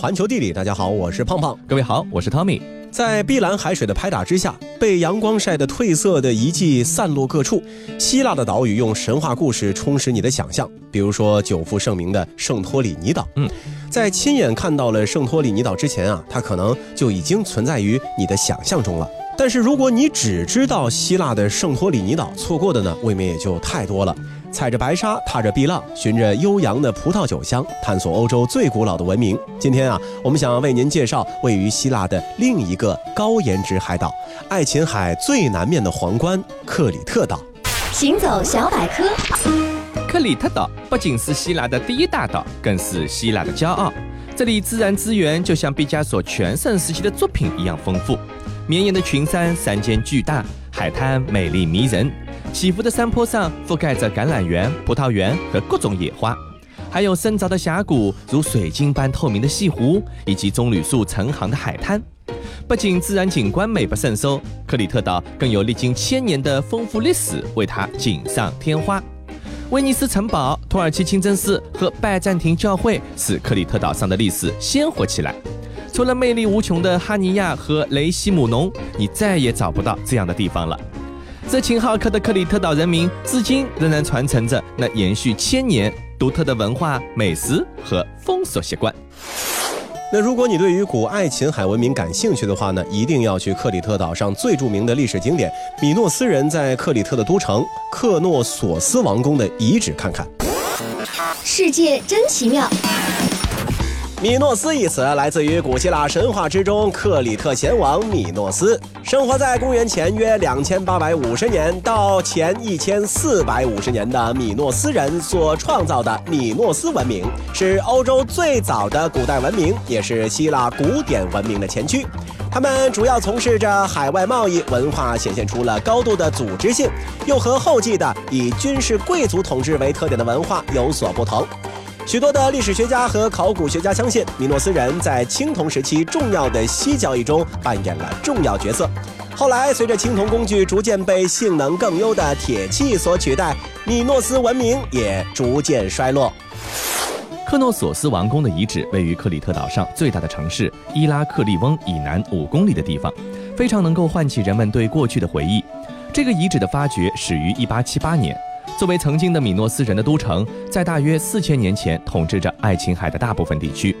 环球地理，大家好，我是胖胖。各位好，我是 Tommy。在碧蓝海水的拍打之下，被阳光晒得褪色的遗迹散落各处。希腊的岛屿用神话故事充实你的想象，比如说久负盛名的圣托里尼岛。嗯，在亲眼看到了圣托里尼岛之前啊，它可能就已经存在于你的想象中了。但是如果你只知道希腊的圣托里尼岛，错过的呢，未免也就太多了。踩着白沙，踏着碧浪，寻着悠扬的葡萄酒香，探索欧洲最古老的文明。今天啊，我们想为您介绍位于希腊的另一个高颜值海岛——爱琴海最南面的皇冠克里特岛。行走小百科，克里特岛不仅是希腊的第一大岛，更是希腊的骄傲。这里自然资源就像毕加索全盛时期的作品一样丰富。绵延的群山，山间巨大，海滩美丽迷人。起伏的山坡上覆盖着橄榄园、葡萄园和各种野花，还有深凿的峡谷，如水晶般透明的西湖，以及棕榈树成行的海滩。不仅自然景观美不胜收，克里特岛更有历经千年的丰富历史为它锦上添花。威尼斯城堡、土耳其清真寺和拜占庭教会使克里特岛上的历史鲜活起来。除了魅力无穷的哈尼亚和雷西姆农，你再也找不到这样的地方了。热情好客的克里特岛人民，至今仍然传承着那延续千年独特的文化、美食和风俗习惯。那如果你对于古爱琴海文明感兴趣的话呢，一定要去克里特岛上最著名的历史景点——米诺斯人在克里特的都城克诺索斯王宫的遗址看看。世界真奇妙。米诺斯一词来自于古希腊神话之中克里特贤王米诺斯，生活在公元前约两千八百五十年到前一千四百五十年的米诺斯人所创造的米诺斯文明，是欧洲最早的古代文明，也是希腊古典文明的前驱。他们主要从事着海外贸易，文化显现出了高度的组织性，又和后继的以军事贵族统治为特点的文化有所不同。许多的历史学家和考古学家相信，米诺斯人在青铜时期重要的锡交易中扮演了重要角色。后来，随着青铜工具逐渐被性能更优的铁器所取代，米诺斯文明也逐渐衰落。克诺索斯王宫的遗址位于克里特岛上最大的城市伊拉克利翁以南五公里的地方，非常能够唤起人们对过去的回忆。这个遗址的发掘始于1878年。作为曾经的米诺斯人的都城，在大约四千年前统治着爱琴海的大部分地区。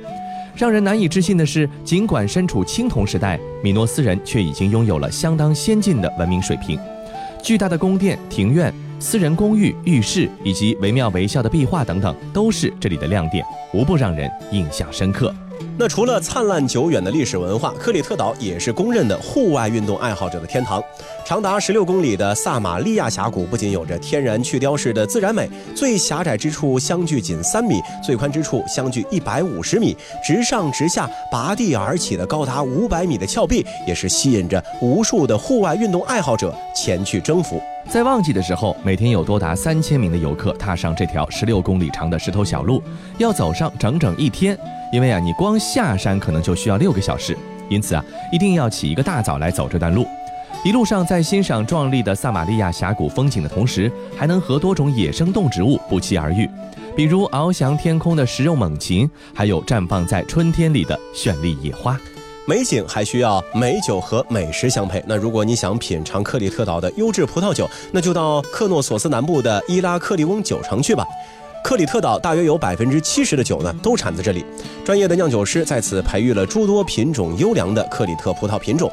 让人难以置信的是，尽管身处青铜时代，米诺斯人却已经拥有了相当先进的文明水平。巨大的宫殿、庭院、私人公寓、浴室以及惟妙惟肖的壁画等等，都是这里的亮点，无不让人印象深刻。那除了灿烂久远的历史文化，克里特岛也是公认的户外运动爱好者的天堂。长达十六公里的萨马利亚峡谷不仅有着天然去雕式的自然美，最狭窄之处相距仅三米，最宽之处相距一百五十米，直上直下拔地而起的高达五百米的峭壁，也是吸引着无数的户外运动爱好者前去征服。在旺季的时候，每天有多达三千名的游客踏上这条十六公里长的石头小路，要走上整整一天。因为啊，你光下山可能就需要六个小时，因此啊，一定要起一个大早来走这段路。一路上在欣赏壮丽的撒玛利亚峡谷风景的同时，还能和多种野生动植物不期而遇，比如翱翔天空的食肉猛禽，还有绽放在春天里的绚丽野花。美景还需要美酒和美食相配。那如果你想品尝克里特岛的优质葡萄酒，那就到克诺索斯南部的伊拉克利翁酒城去吧。克里特岛大约有百分之七十的酒呢，都产自这里。专业的酿酒师在此培育了诸多品种优良的克里特葡萄品种。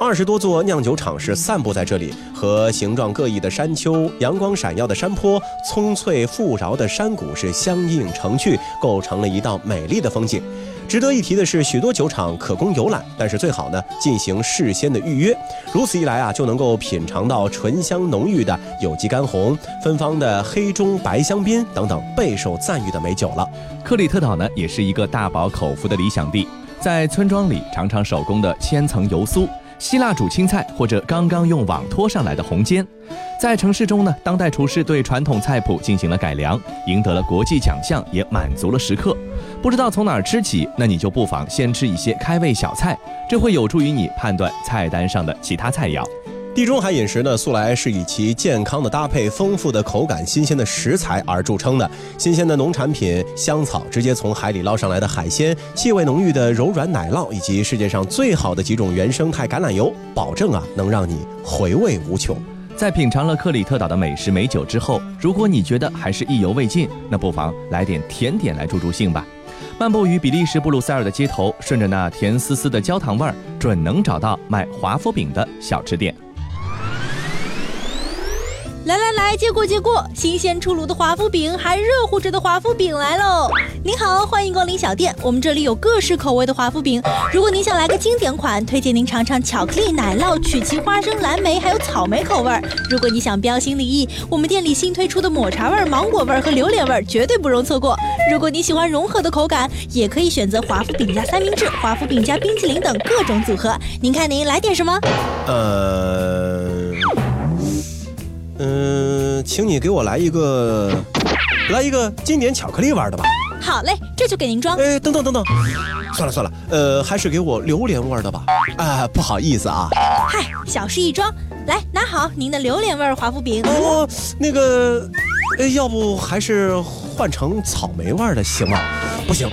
二十多座酿酒厂是散布在这里，和形状各异的山丘、阳光闪耀的山坡、葱翠富饶的山谷是相映成趣，构成了一道美丽的风景。值得一提的是，许多酒厂可供游览，但是最好呢进行事先的预约。如此一来啊，就能够品尝到醇香浓郁的有机干红、芬芳的黑中白香槟等等备受赞誉的美酒了。克里特岛呢，也是一个大饱口福的理想地。在村庄里，尝尝手工的千层油酥、希腊煮青菜，或者刚刚用网拖上来的红煎。在城市中呢，当代厨师对传统菜谱进行了改良，赢得了国际奖项，也满足了食客。不知道从哪儿吃起，那你就不妨先吃一些开胃小菜，这会有助于你判断菜单上的其他菜肴。地中海饮食呢，素来是以其健康的搭配、丰富的口感、新鲜的食材而著称的。新鲜的农产品、香草，直接从海里捞上来的海鲜，气味浓郁的柔软奶酪，以及世界上最好的几种原生态橄榄油，保证啊，能让你回味无穷。在品尝了克里特岛的美食美酒之后，如果你觉得还是意犹未尽，那不妨来点甜点来助助兴吧。漫步于比利时布鲁塞尔的街头，顺着那甜丝丝的焦糖味儿，准能找到卖华夫饼的小吃店。来来来，接过接过，新鲜出炉的华夫饼，还热乎着的华夫饼来喽！您好，欢迎光临小店，我们这里有各式口味的华夫饼。如果您想来个经典款，推荐您尝尝巧克力奶酪、曲奇花生、蓝莓还有草莓口味儿。如果你想标新立异，我们店里新推出的抹茶味、芒果味和榴莲味绝对不容错过。如果你喜欢融合的口感，也可以选择华夫饼加三明治、华夫饼加冰淇淋等各种组合。您看您来点什么？呃。嗯，请你给我来一个，来一个经典巧克力味的吧。好嘞，这就给您装。哎，等等等等，算了算了，呃，还是给我榴莲味的吧。啊，不好意思啊。嗨，小事一桩，来拿好您的榴莲味华夫饼。哦，那个，呃，要不还是换成草莓味的行吗？不行，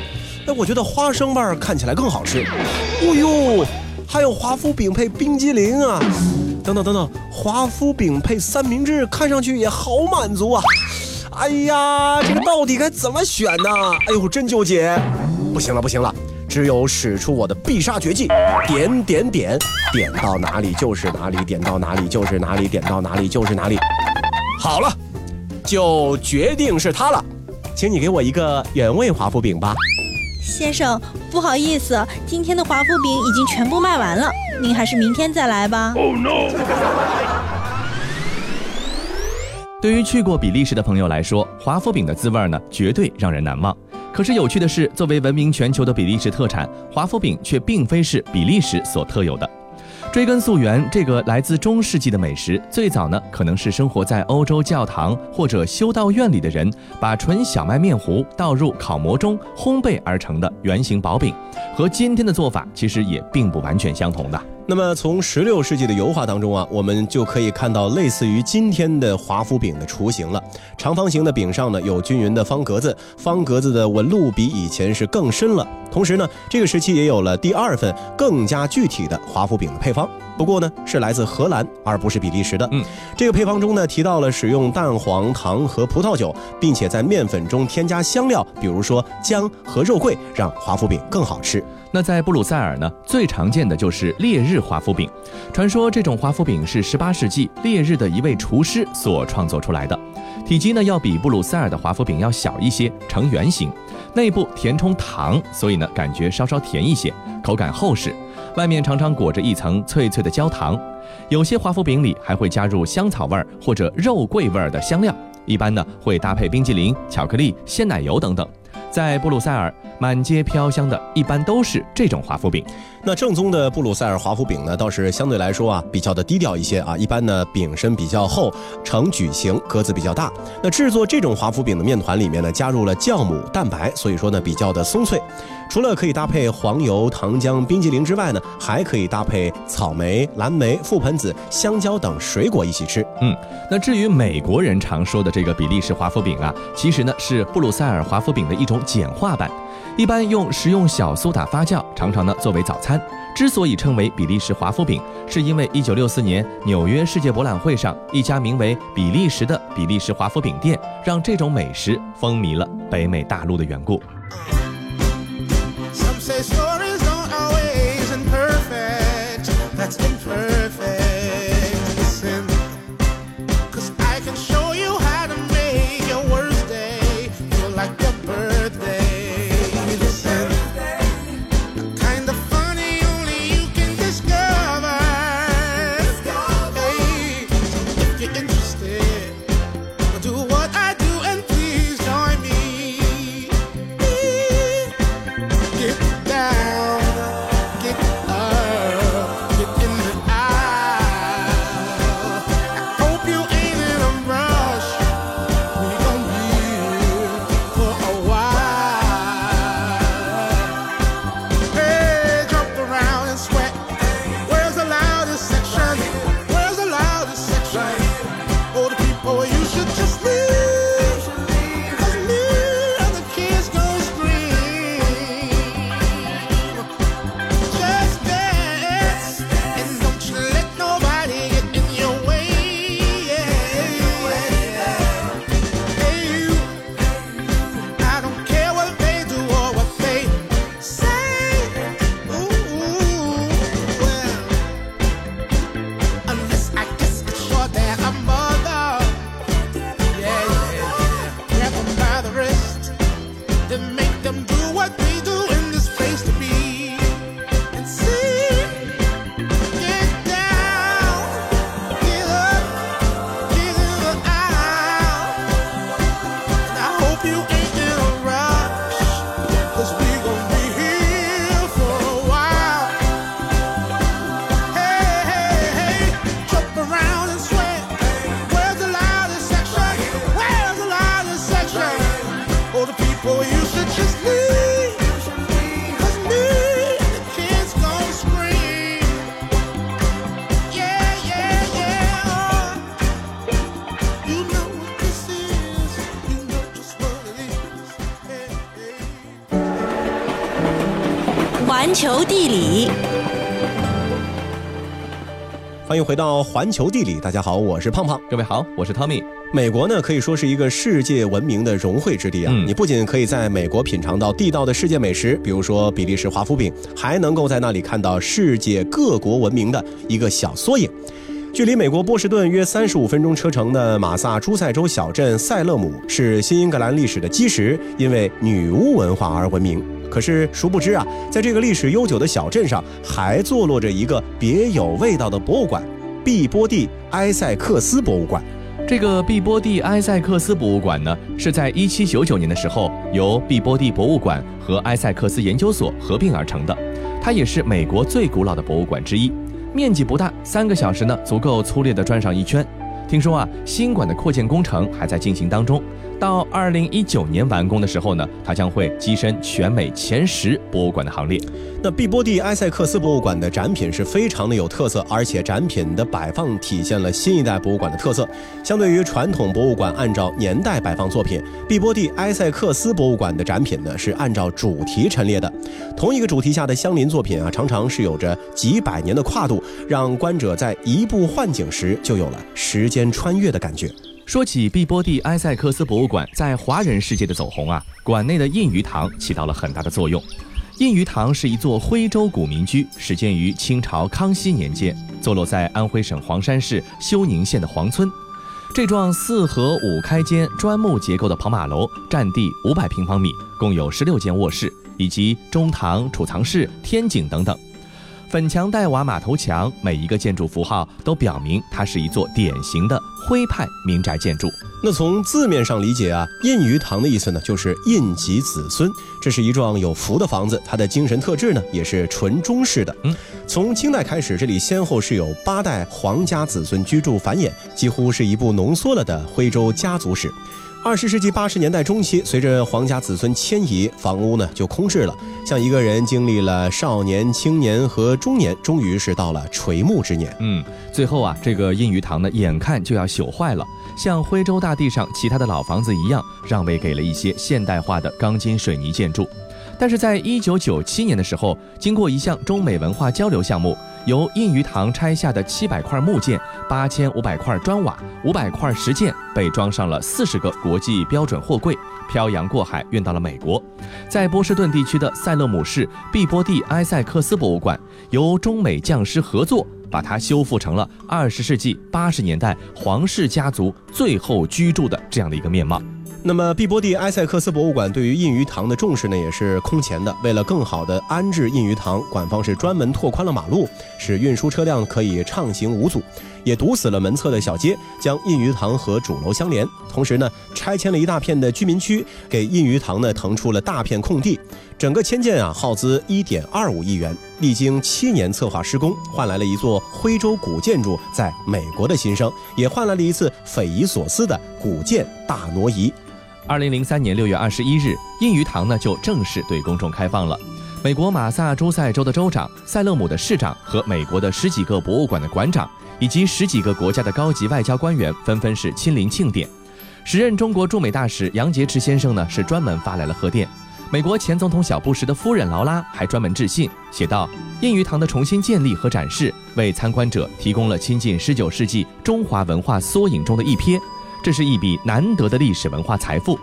哎，我觉得花生味看起来更好吃。哦呦，还有华夫饼配冰激凌啊。等等等等，华夫饼配三明治，看上去也好满足啊！哎呀，这个到底该怎么选呢？哎呦，真纠结！不行了不行了，只有使出我的必杀绝技，点点点，点到哪里就是哪里，点到哪里就是哪里，点到哪里就是哪里。好了，就决定是它了，请你给我一个原味华夫饼吧。先生，不好意思，今天的华夫饼已经全部卖完了，您还是明天再来吧。Oh no！对于去过比利时的朋友来说，华夫饼的滋味呢，绝对让人难忘。可是有趣的是，作为闻名全球的比利时特产，华夫饼却并非是比利时所特有的。追根溯源，这个来自中世纪的美食，最早呢可能是生活在欧洲教堂或者修道院里的人，把纯小麦面糊倒入烤模中烘焙而成的圆形薄饼，和今天的做法其实也并不完全相同的。那么，从十六世纪的油画当中啊，我们就可以看到类似于今天的华夫饼的雏形了。长方形的饼上呢，有均匀的方格子，方格子的纹路比以前是更深了。同时呢，这个时期也有了第二份更加具体的华夫饼的配方，不过呢，是来自荷兰而不是比利时的。嗯，这个配方中呢，提到了使用蛋黄、糖和葡萄酒，并且在面粉中添加香料，比如说姜和肉桂，让华夫饼更好吃。那在布鲁塞尔呢，最常见的就是烈日华夫饼。传说这种华夫饼是18世纪烈日的一位厨师所创作出来的，体积呢要比布鲁塞尔的华夫饼要小一些，呈圆形，内部填充糖，所以呢感觉稍稍甜一些，口感厚实，外面常常裹着一层脆脆的焦糖。有些华夫饼里还会加入香草味儿或者肉桂味儿的香料，一般呢会搭配冰激凌、巧克力、鲜奶油等等。在布鲁塞尔，满街飘香的一般都是这种华夫饼。那正宗的布鲁塞尔华夫饼呢，倒是相对来说啊，比较的低调一些啊。一般呢，饼身比较厚，呈矩形，格子比较大。那制作这种华夫饼的面团里面呢，加入了酵母蛋白，所以说呢，比较的松脆。除了可以搭配黄油、糖浆、冰激凌之外呢，还可以搭配草莓、蓝莓、覆盆子、香蕉等水果一起吃。嗯，那至于美国人常说的这个比利时华夫饼啊，其实呢是布鲁塞尔华夫饼的一种简化版，一般用食用小苏打发酵，常常呢作为早餐。之所以称为比利时华夫饼，是因为1964年纽约世界博览会上一家名为比利时的比利时华夫饼店，让这种美食风靡了北美大陆的缘故。Say so. 欢迎回到环球地理，大家好，我是胖胖。各位好，我是 Tommy。美国呢，可以说是一个世界文明的融汇之地啊！嗯你不仅可以在美国品尝到地道的世界美食，比如说比利时华夫饼，还能够在那里看到世界各国文明的一个小缩影。距离美国波士顿约三十五分钟车程的马萨诸塞州小镇塞勒姆是新英格兰历史的基石，因为女巫文化而闻名。可是殊不知啊，在这个历史悠久的小镇上，还坐落着一个别有味道的博物馆——碧波第埃塞克斯博物馆。这个碧波第埃塞克斯博物馆呢，是在一七九九年的时候由碧波第博物馆和埃塞克斯研究所合并而成的。它也是美国最古老的博物馆之一，面积不大，三个小时呢足够粗略地转上一圈。听说啊，新馆的扩建工程还在进行当中，到二零一九年完工的时候呢，它将会跻身全美前十博物馆的行列。那碧波地埃塞克斯博物馆的展品是非常的有特色，而且展品的摆放体现了新一代博物馆的特色。相对于传统博物馆按照年代摆放作品，碧波地埃塞克斯博物馆的展品呢是按照主题陈列的。同一个主题下的相邻作品啊，常常是有着几百年的跨度，让观者在移步换景时就有了时间穿越的感觉。说起碧波地埃塞克斯博物馆在华人世界的走红啊，馆内的印鱼塘起到了很大的作用。印鱼塘是一座徽州古民居，始建于清朝康熙年间，坐落在安徽省黄山市休宁县的黄村。这幢四合五开间砖木结构的跑马楼，占地五百平方米，共有十六间卧室，以及中堂、储藏室、天井等等。粉墙黛瓦马头墙，每一个建筑符号都表明它是一座典型的徽派民宅建筑。那从字面上理解啊，印鱼塘的意思呢，就是印及子孙。这是一幢有福的房子，它的精神特质呢，也是纯中式的。嗯，从清代开始，这里先后是有八代皇家子孙居住繁衍，几乎是一部浓缩了的徽州家族史。二十世纪八十年代中期，随着皇家子孙迁移，房屋呢就空置了。像一个人经历了少年、青年和中年，终于是到了垂暮之年。嗯，最后啊，这个印鱼塘呢，眼看就要朽坏了，像徽州大地上其他的老房子一样，让位给了一些现代化的钢筋水泥建筑。但是在一九九七年的时候，经过一项中美文化交流项目，由印鱼塘拆下的七百块木件、八千五百块砖瓦、五百块石件，被装上了四十个国际标准货柜，漂洋过海运到了美国。在波士顿地区的塞勒姆市毕波蒂埃塞克斯博物馆，由中美匠师合作，把它修复成了二十世纪八十年代皇室家族最后居住的这样的一个面貌。那么，毕波地埃塞克斯博物馆对于印鱼塘的重视呢，也是空前的。为了更好地安置印鱼塘，馆方是专门拓宽了马路，使运输车辆可以畅行无阻，也堵死了门侧的小街，将印鱼塘和主楼相连。同时呢，拆迁了一大片的居民区，给印鱼塘呢腾出了大片空地。整个迁建啊，耗资一点二五亿元，历经七年策划施工，换来了一座徽州古建筑在美国的新生，也换来了一次匪夷所思的古建大挪移。二零零三年六月二十一日，印鱼塘呢就正式对公众开放了。美国马萨诸塞州的州长、塞勒姆的市长和美国的十几个博物馆的馆长，以及十几个国家的高级外交官员纷纷是亲临庆典。时任中国驻美大使杨洁篪先生呢是专门发来了贺电。美国前总统小布什的夫人劳拉还专门致信，写道：“印鱼塘的重新建立和展示，为参观者提供了亲近十九世纪中华文化缩影中的一瞥。”这是一笔难得的历史文化财富。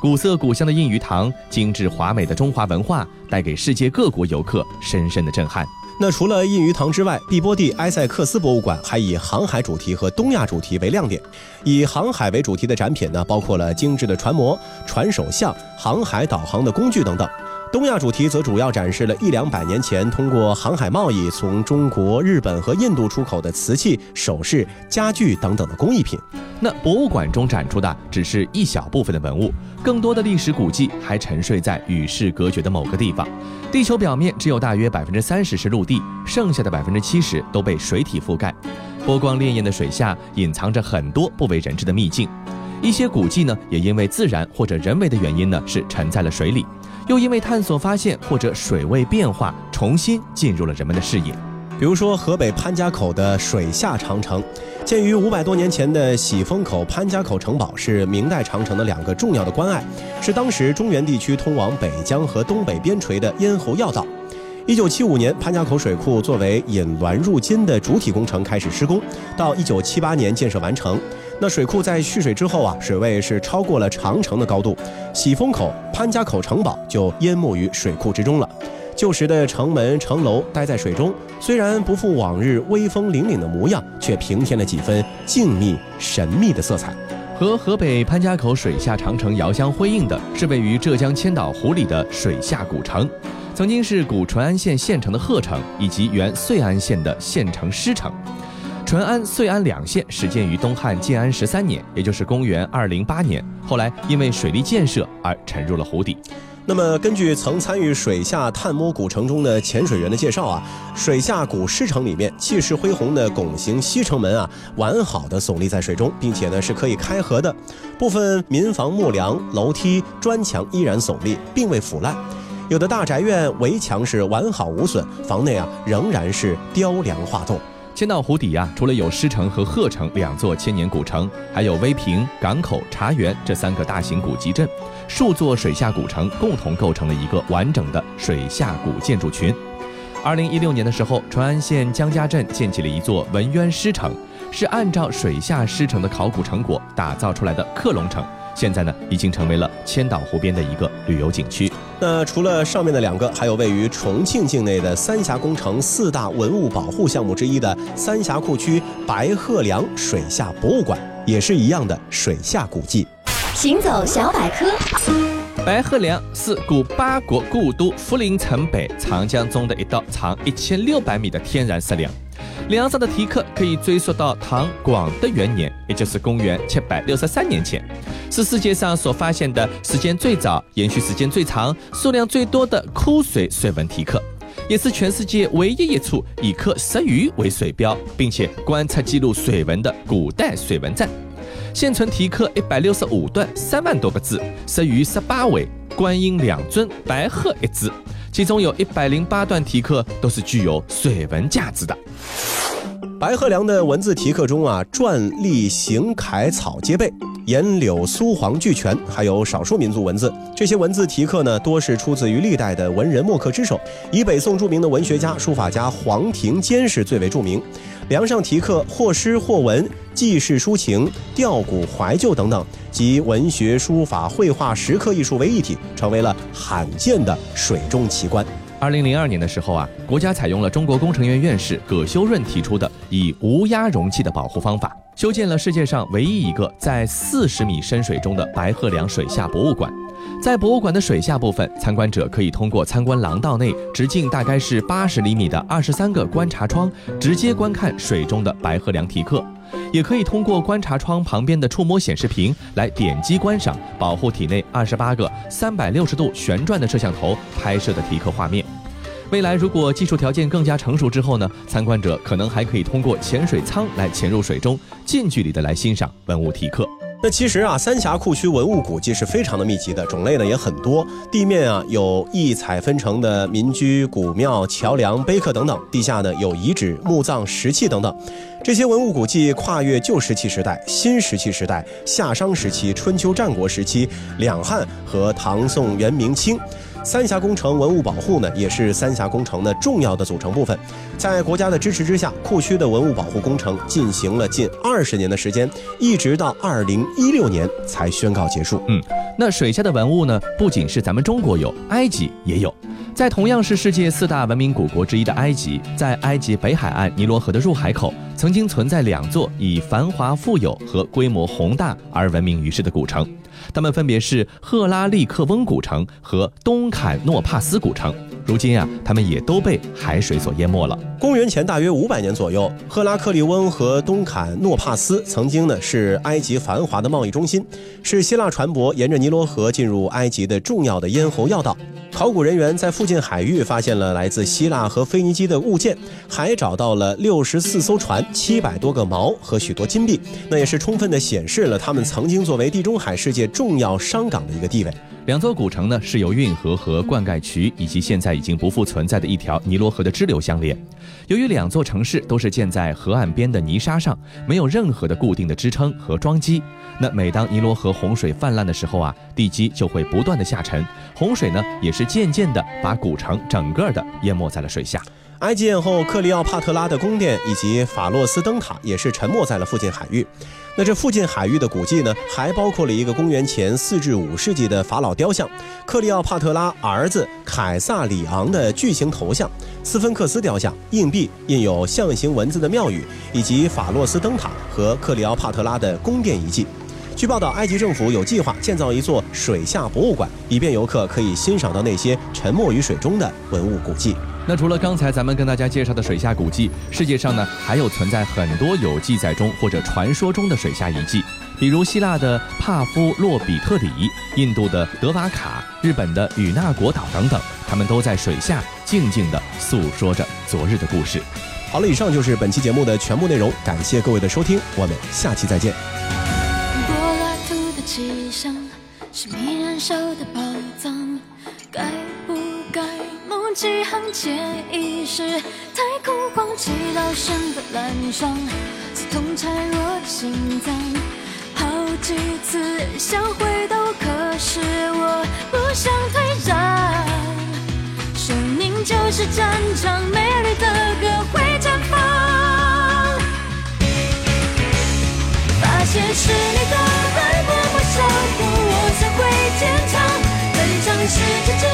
古色古香的印鱼塘，精致华美的中华文化，带给世界各国游客深深的震撼。那除了印鱼塘之外，碧波地埃塞克斯博物馆还以航海主题和东亚主题为亮点。以航海为主题的展品呢，包括了精致的船模、船首像、航海导航的工具等等。东亚主题则主要展示了一两百年前通过航海贸易从中国、日本和印度出口的瓷器、首饰、家具等等的工艺品。那博物馆中展出的只是一小部分的文物，更多的历史古迹还沉睡在与世隔绝的某个地方。地球表面只有大约百分之三十是陆地，剩下的百分之七十都被水体覆盖。波光潋滟的水下隐藏着很多不为人知的秘境。一些古迹呢，也因为自然或者人为的原因呢，是沉在了水里，又因为探索发现或者水位变化，重新进入了人们的视野。比如说河北潘家口的水下长城，建于五百多年前的喜峰口、潘家口城堡是明代长城的两个重要的关隘，是当时中原地区通往北疆和东北边陲的咽喉要道。一九七五年，潘家口水库作为引滦入津的主体工程开始施工，到一九七八年建设完成。那水库在蓄水之后啊，水位是超过了长城的高度，喜峰口、潘家口城堡就淹没于水库之中了。旧时的城门城楼待在水中，虽然不复往日威风凛凛的模样，却平添了几分静谧神秘的色彩。和河北潘家口水下长城遥相辉映的是位于浙江千岛湖里的水下古城。曾经是古淳安县县城的鹤城，以及原遂安县的县城狮城。淳安、遂安两县始建于东汉建安十三年，也就是公元二零八年。后来因为水利建设而沉入了湖底。那么，根据曾参与水下探摸古城中的潜水员的介绍啊，水下古狮城里面气势恢宏的拱形西城门啊，完好的耸立在水中，并且呢是可以开合的。部分民房木梁、楼梯、砖墙依然耸立，并未腐烂。有的大宅院围墙是完好无损，房内啊仍然是雕梁画栋。千岛湖底啊，除了有狮城和鹤城两座千年古城，还有威平、港口、茶园这三个大型古集镇，数座水下古城共同构成了一个完整的水下古建筑群。二零一六年的时候，淳安县江家镇建起了一座文渊狮城，是按照水下狮城的考古成果打造出来的克隆城。现在呢，已经成为了千岛湖边的一个旅游景区。那除了上面的两个，还有位于重庆境内的三峡工程四大文物保护项目之一的三峡库区白鹤梁水下博物馆，也是一样的水下古迹。行走小百科，白鹤梁是古八国故都涪陵城北长江中的一道长一千六百米的天然石梁。梁上的题刻可以追溯到唐广德元年，也就是公元七百六十三年前，是世界上所发现的时间最早、延续时间最长、数量最多的枯水水文题刻，也是全世界唯一一处以刻石鱼为水标，并且观测记录水文的古代水文站。现存题刻一百六十五段，三万多个字，石鱼十八尾，观音两尊，白鹤一只。其中有一百零八段题刻都是具有水文价值的。白鹤梁的文字题刻中啊，篆、隶、行、楷、草皆备，颜柳苏黄俱全，还有少数民族文字。这些文字题刻呢，多是出自于历代的文人墨客之手，以北宋著名的文学家、书法家黄庭坚是最为著名。梁上题刻或诗或文，记事抒情、吊古怀旧等等，集文学、书法、绘画、石刻艺术为一体，成为了罕见的水中奇观。二零零二年的时候啊，国家采用了中国工程院院士葛修润提出的以无压容器的保护方法，修建了世界上唯一一个在四十米深水中的白鹤梁水下博物馆。在博物馆的水下部分，参观者可以通过参观廊道内直径大概是八十厘米的二十三个观察窗，直接观看水中的白鹤梁题刻；也可以通过观察窗旁边的触摸显示屏来点击观赏保护体内二十八个三百六十度旋转的摄像头拍摄的提刻画面。未来如果技术条件更加成熟之后呢，参观者可能还可以通过潜水舱来潜入水中，近距离的来欣赏文物提刻。那其实啊，三峡库区文物古迹是非常的密集的，种类呢也很多。地面啊有异彩纷呈的民居、古庙、桥梁、碑刻等等；地下呢有遗址、墓葬、石器等等。这些文物古迹跨越旧石器时代、新石器时代、夏商时期、春秋战国时期、两汉和唐宋元明清。三峡工程文物保护呢，也是三峡工程的重要的组成部分。在国家的支持之下，库区的文物保护工程进行了近二十年的时间，一直到二零一六年才宣告结束。嗯，那水下的文物呢，不仅是咱们中国有，埃及也有。在同样是世界四大文明古国之一的埃及，在埃及北海岸尼罗河的入海口，曾经存在两座以繁华富有和规模宏大而闻名于世的古城。它们分别是赫拉利克翁古城和东坎诺帕斯古城。如今啊，它们也都被海水所淹没了。公元前大约五百年左右，赫拉克利翁和东坎诺帕斯曾经呢是埃及繁华的贸易中心，是希腊船舶沿着尼罗河进入埃及的重要的咽喉要道。考古人员在附近海域发现了来自希腊和腓尼基的物件，还找到了六十四艘船、七百多个锚和许多金币，那也是充分的显示了他们曾经作为地中海世界重要商港的一个地位。两座古城呢是由运河和灌溉渠以及现在已经不复存在的一条尼罗河的支流相连。由于两座城市都是建在河岸边的泥沙上，没有任何的固定的支撑和桩基，那每当尼罗河洪水泛滥的时候啊，地基就会不断的下沉，洪水呢也是渐渐的把古城整个的淹没在了水下。埃及艳后克里奥帕特拉的宫殿以及法洛斯灯塔也是沉没在了附近海域。那这附近海域的古迹呢，还包括了一个公元前四至五世纪的法老雕像，克里奥帕特拉儿子凯撒里昂的巨型头像，斯芬克斯雕像、硬币、印有象形文字的庙宇，以及法洛斯灯塔和克里奥帕特拉的宫殿遗迹。据报道，埃及政府有计划建造一座水下博物馆，以便游客可以欣赏到那些沉没于水中的文物古迹。那除了刚才咱们跟大家介绍的水下古迹，世界上呢还有存在很多有记载中或者传说中的水下遗迹，比如希腊的帕夫洛比特里、印度的德瓦卡、日本的与那国岛等等，他们都在水下静静地诉说着昨日的故事。好了，以上就是本期节目的全部内容，感谢各位的收听，我们下期再见。潜意识太空慌，祈祷生的烂伤，刺痛缠弱的心脏，好几次想回头，可是我不想退让。生命就是战场，美丽的歌会绽放，发现是你的爱，默默守护，我才会坚强。登场世界。